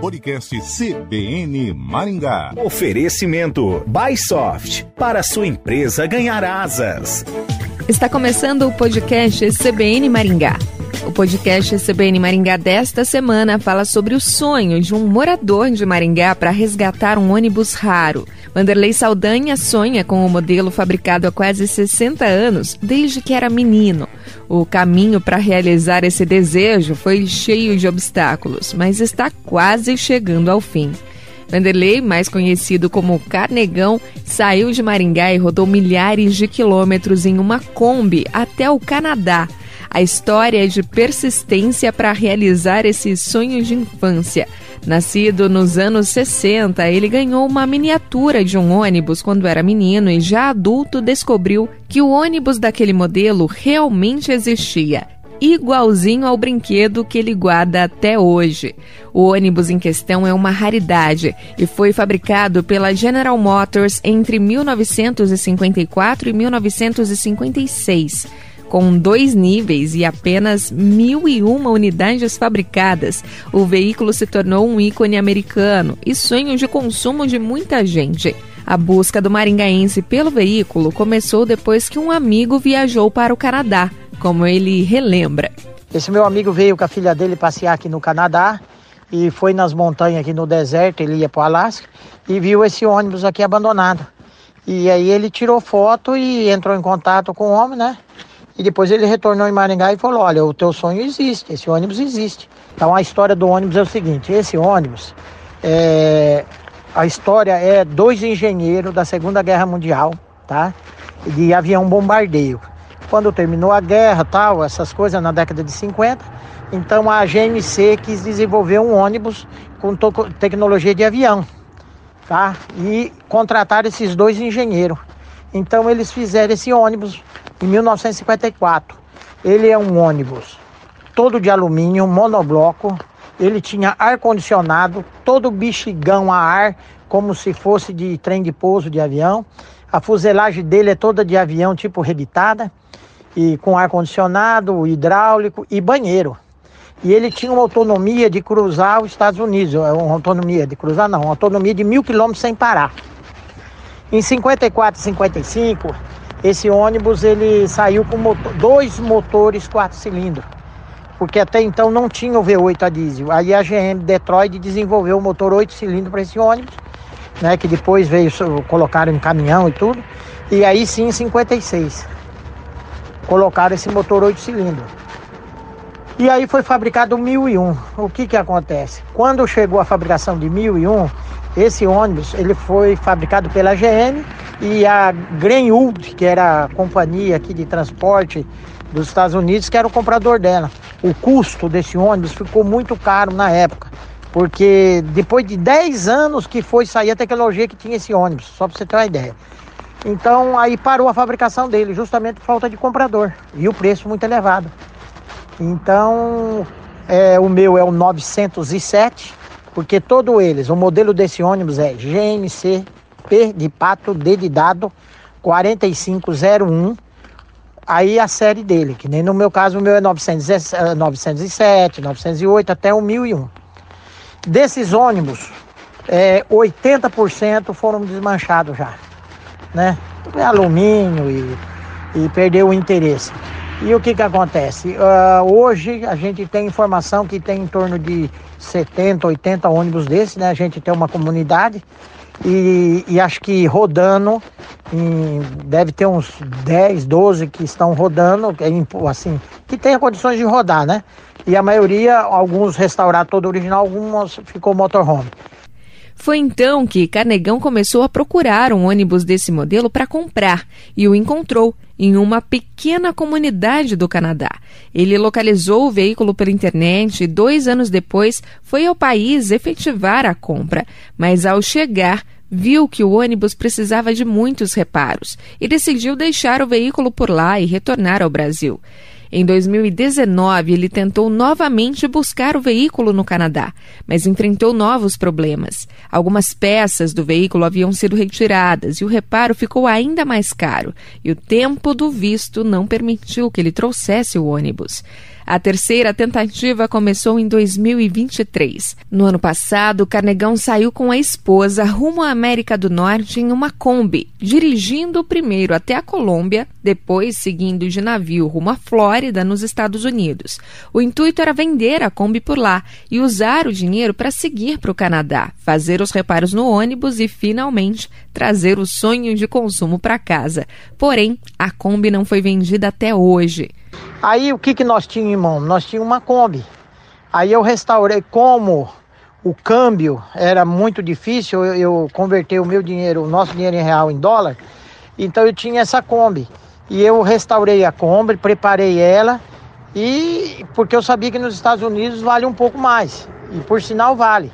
Podcast CBN Maringá. Oferecimento Bysoft. Para sua empresa ganhar asas. Está começando o podcast CBN Maringá. O podcast CBN Maringá desta semana fala sobre o sonho de um morador de Maringá para resgatar um ônibus raro. Vanderlei Saldanha sonha com o modelo fabricado há quase 60 anos, desde que era menino. O caminho para realizar esse desejo foi cheio de obstáculos, mas está quase chegando ao fim. Vanderlei, mais conhecido como Carnegão, saiu de Maringá e rodou milhares de quilômetros em uma Kombi até o Canadá. A história é de persistência para realizar esse sonho de infância. Nascido nos anos 60, ele ganhou uma miniatura de um ônibus quando era menino e já adulto descobriu que o ônibus daquele modelo realmente existia igualzinho ao brinquedo que ele guarda até hoje. O ônibus em questão é uma raridade e foi fabricado pela General Motors entre 1954 e 1956 com dois níveis e apenas mil e uma unidades fabricadas, o veículo se tornou um ícone americano e sonho de consumo de muita gente. A busca do maringaense pelo veículo começou depois que um amigo viajou para o Canadá, como ele relembra. Esse meu amigo veio com a filha dele passear aqui no Canadá e foi nas montanhas aqui no deserto, ele ia para o Alasca e viu esse ônibus aqui abandonado. E aí ele tirou foto e entrou em contato com o homem, né? E depois ele retornou em Maringá e falou: Olha, o teu sonho existe, esse ônibus existe. Então a história do ônibus é o seguinte: esse ônibus, é, a história é dois engenheiros da Segunda Guerra Mundial, tá? De avião bombardeio. Quando terminou a guerra, tal, essas coisas na década de 50, então a GMC quis desenvolver um ônibus com tecnologia de avião, tá? E contrataram esses dois engenheiros. Então eles fizeram esse ônibus em 1954. Ele é um ônibus todo de alumínio, monobloco. Ele tinha ar-condicionado, todo bichigão a ar, como se fosse de trem de pouso de avião. A fuselagem dele é toda de avião, tipo rebitada, e com ar-condicionado, hidráulico e banheiro. E ele tinha uma autonomia de cruzar os Estados Unidos, é uma autonomia de cruzar não, uma autonomia de mil quilômetros sem parar. Em 54 e 55, esse ônibus ele saiu com motor, dois motores quatro cilindros, porque até então não tinha o V8 a diesel. Aí a GM Detroit desenvolveu o motor oito cilindros para esse ônibus, né, que depois veio colocaram em caminhão e tudo. E aí sim, em 56, colocaram esse motor oito cilindros. E aí foi fabricado o 1001. O que que acontece? Quando chegou a fabricação de 1001, esse ônibus ele foi fabricado pela GM e a Greenwood, que era a companhia aqui de transporte dos Estados Unidos, que era o comprador dela. O custo desse ônibus ficou muito caro na época, porque depois de 10 anos que foi sair a tecnologia que tinha esse ônibus, só para você ter uma ideia. Então aí parou a fabricação dele, justamente por falta de comprador e o preço muito elevado. Então é, o meu é o 907, porque todos eles, o modelo desse ônibus é GMC P de pato, D de dado, 4501. Aí a série dele, que nem no meu caso, o meu é 900, 907, 908 até o 1001. Desses ônibus, é, 80% foram desmanchados já, né? É alumínio e, e perdeu o interesse. E o que que acontece? Uh, hoje a gente tem informação que tem em torno de 70, 80 ônibus desses, né? A gente tem uma comunidade e, e acho que rodando, em, deve ter uns 10, 12 que estão rodando, assim, que tenha condições de rodar, né? E a maioria, alguns restauraram todo original, alguns ficou motorhome. Foi então que Carnegão começou a procurar um ônibus desse modelo para comprar e o encontrou em uma pequena comunidade do Canadá. Ele localizou o veículo pela internet e dois anos depois foi ao país efetivar a compra, mas ao chegar viu que o ônibus precisava de muitos reparos e decidiu deixar o veículo por lá e retornar ao Brasil. Em 2019, ele tentou novamente buscar o veículo no Canadá, mas enfrentou novos problemas. Algumas peças do veículo haviam sido retiradas e o reparo ficou ainda mais caro, e o tempo do visto não permitiu que ele trouxesse o ônibus. A terceira tentativa começou em 2023. No ano passado, Carnegão saiu com a esposa rumo à América do Norte em uma Kombi, dirigindo primeiro até a Colômbia, depois seguindo de navio rumo à Flórida, nos Estados Unidos. O intuito era vender a Kombi por lá e usar o dinheiro para seguir para o Canadá, fazer os reparos no ônibus e, finalmente, trazer o sonho de consumo para casa. Porém, a Kombi não foi vendida até hoje. Aí o que, que nós tínhamos, irmão? Nós tínhamos uma Kombi. Aí eu restaurei, como o câmbio era muito difícil, eu, eu convertei o meu dinheiro, o nosso dinheiro em real em dólar, então eu tinha essa Kombi. E eu restaurei a Kombi, preparei ela, e porque eu sabia que nos Estados Unidos vale um pouco mais. E por sinal vale.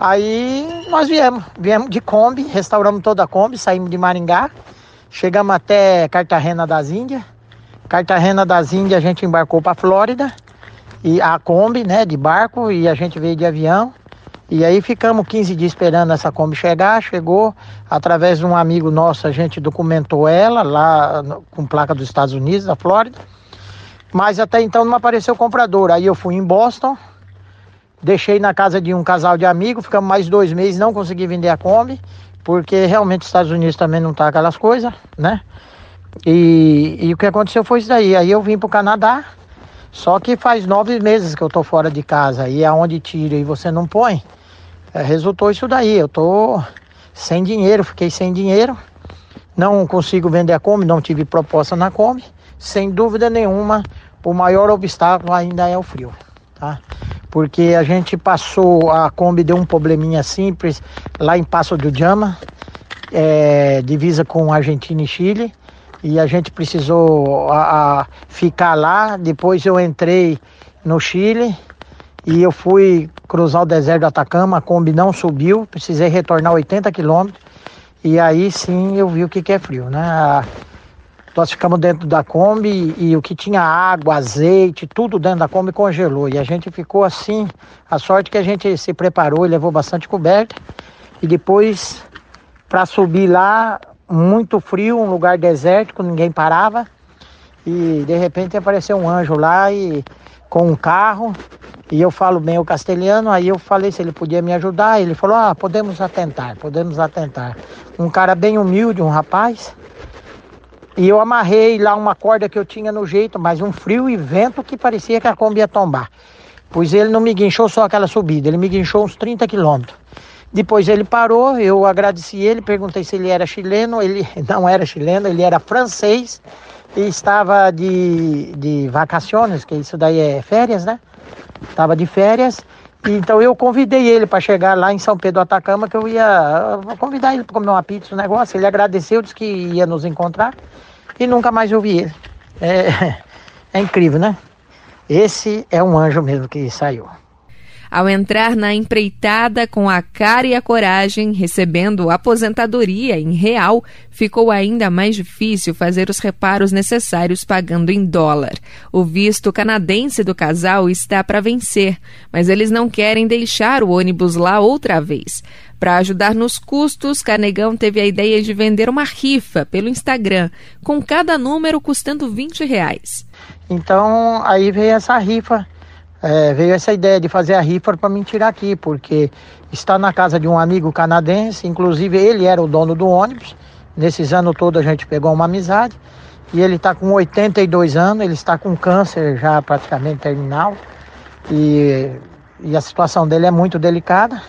Aí nós viemos, viemos de Kombi, restauramos toda a Kombi, saímos de Maringá, chegamos até Cartagena das Índias. Cartagena das Índias a gente embarcou para Flórida e a Kombi, né, de barco e a gente veio de avião. E aí ficamos 15 dias esperando essa Kombi chegar, chegou através de um amigo nosso, a gente documentou ela lá com placa dos Estados Unidos, da Flórida. Mas até então não apareceu comprador. Aí eu fui em Boston, deixei na casa de um casal de amigos, ficamos mais dois meses, não consegui vender a Kombi, porque realmente os Estados Unidos também não tá aquelas coisas, né? E, e o que aconteceu foi isso daí. Aí eu vim para o Canadá, só que faz nove meses que eu tô fora de casa. E aonde tira e você não põe, é, resultou isso daí. Eu tô sem dinheiro, fiquei sem dinheiro. Não consigo vender a Kombi, não tive proposta na Kombi. Sem dúvida nenhuma, o maior obstáculo ainda é o frio, tá? Porque a gente passou, a Kombi deu um probleminha simples lá em Passo do Jama, é, divisa com Argentina e Chile e a gente precisou a, a, ficar lá. Depois eu entrei no Chile e eu fui cruzar o deserto do Atacama. A Kombi não subiu, precisei retornar 80 quilômetros. E aí sim eu vi o que, que é frio, né? Nós ficamos dentro da Kombi e o que tinha água, azeite, tudo dentro da Kombi congelou. E a gente ficou assim. A sorte que a gente se preparou e levou bastante coberta. E depois, para subir lá, muito frio, um lugar desértico, ninguém parava. E de repente apareceu um anjo lá e com um carro. E eu falo bem o castelhano, aí eu falei se ele podia me ajudar. Ele falou: "Ah, podemos atentar, podemos atentar". Um cara bem humilde, um rapaz. E eu amarrei lá uma corda que eu tinha no jeito, mas um frio e vento que parecia que a Kombi ia tombar. Pois ele não me guinchou só aquela subida, ele me guinchou uns 30 quilômetros. Depois ele parou, eu agradeci ele, perguntei se ele era chileno, ele não era chileno, ele era francês e estava de, de vacações, que isso daí é férias, né? Estava de férias, então eu convidei ele para chegar lá em São Pedro Atacama, que eu ia convidar ele para comer uma pizza, um negócio. Ele agradeceu, disse que ia nos encontrar e nunca mais ouvi ele. É, é incrível, né? Esse é um anjo mesmo que saiu. Ao entrar na empreitada com a cara e a coragem, recebendo aposentadoria em real, ficou ainda mais difícil fazer os reparos necessários pagando em dólar. O visto canadense do casal está para vencer, mas eles não querem deixar o ônibus lá outra vez. Para ajudar nos custos, Carnegão teve a ideia de vender uma rifa pelo Instagram, com cada número custando 20 reais. Então aí veio essa rifa é, veio essa ideia de fazer a rifa para me tirar aqui, porque está na casa de um amigo canadense, inclusive ele era o dono do ônibus. Nesses anos todos a gente pegou uma amizade. E ele está com 82 anos, ele está com câncer já praticamente terminal. E, e a situação dele é muito delicada.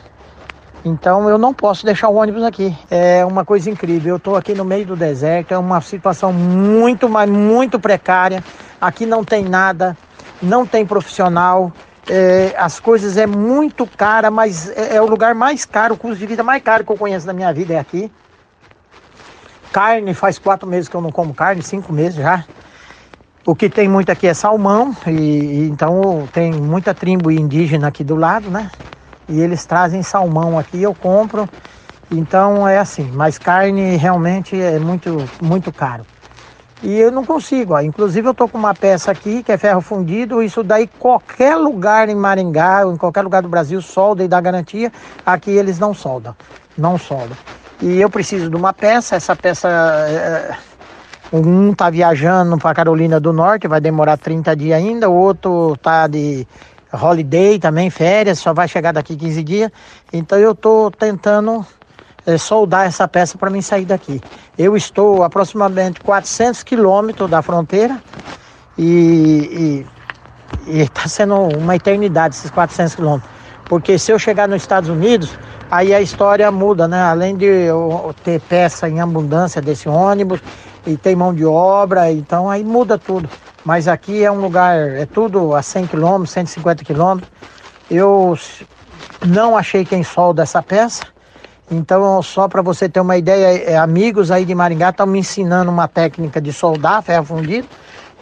Então eu não posso deixar o ônibus aqui. É uma coisa incrível. Eu estou aqui no meio do deserto, é uma situação muito, mas muito precária. Aqui não tem nada não tem profissional, é, as coisas é muito cara, mas é, é, o lugar mais caro, o custo de vida mais caro que eu conheço na minha vida é aqui. Carne, faz quatro meses que eu não como carne, cinco meses já. O que tem muito aqui é salmão, e, e então tem muita tribo indígena aqui do lado, né? E eles trazem salmão aqui, eu compro. Então é assim, mas carne realmente é muito, muito caro. E eu não consigo. Ó. Inclusive eu tô com uma peça aqui que é ferro fundido. Isso daí qualquer lugar em Maringá, ou em qualquer lugar do Brasil, solda e dá garantia. Aqui eles não soldam, não soldam. E eu preciso de uma peça. Essa peça é, Um está viajando para Carolina do Norte, vai demorar 30 dias ainda, o outro está de holiday também, férias, só vai chegar daqui 15 dias. Então eu estou tentando é, soldar essa peça para mim sair daqui. Eu estou aproximadamente 400 quilômetros da fronteira e está sendo uma eternidade esses 400 quilômetros. Porque se eu chegar nos Estados Unidos, aí a história muda, né? Além de eu ter peça em abundância desse ônibus e tem mão de obra, então aí muda tudo. Mas aqui é um lugar, é tudo a 100 quilômetros, 150 quilômetros. Eu não achei quem solda essa peça. Então, só para você ter uma ideia, é, amigos aí de Maringá estão me ensinando uma técnica de soldar ferro fundido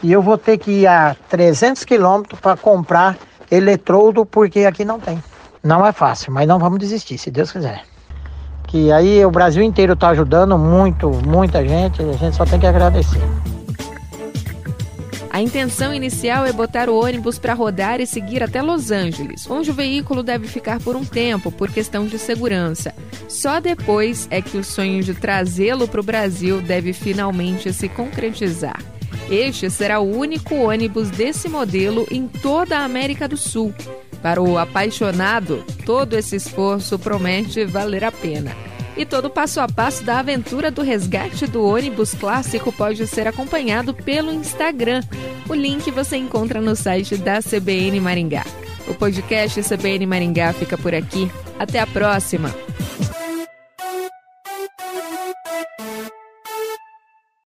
e eu vou ter que ir a 300 quilômetros para comprar eletrodo porque aqui não tem. Não é fácil, mas não vamos desistir, se Deus quiser. Que aí o Brasil inteiro está ajudando muito, muita gente, a gente só tem que agradecer. A intenção inicial é botar o ônibus para rodar e seguir até Los Angeles, onde o veículo deve ficar por um tempo por questão de segurança. Só depois é que o sonho de trazê-lo para o Brasil deve finalmente se concretizar. Este será o único ônibus desse modelo em toda a América do Sul. Para o apaixonado, todo esse esforço promete valer a pena. E todo o passo a passo da aventura do resgate do ônibus clássico pode ser acompanhado pelo Instagram. O link você encontra no site da CBN Maringá. O podcast CBN Maringá fica por aqui. Até a próxima!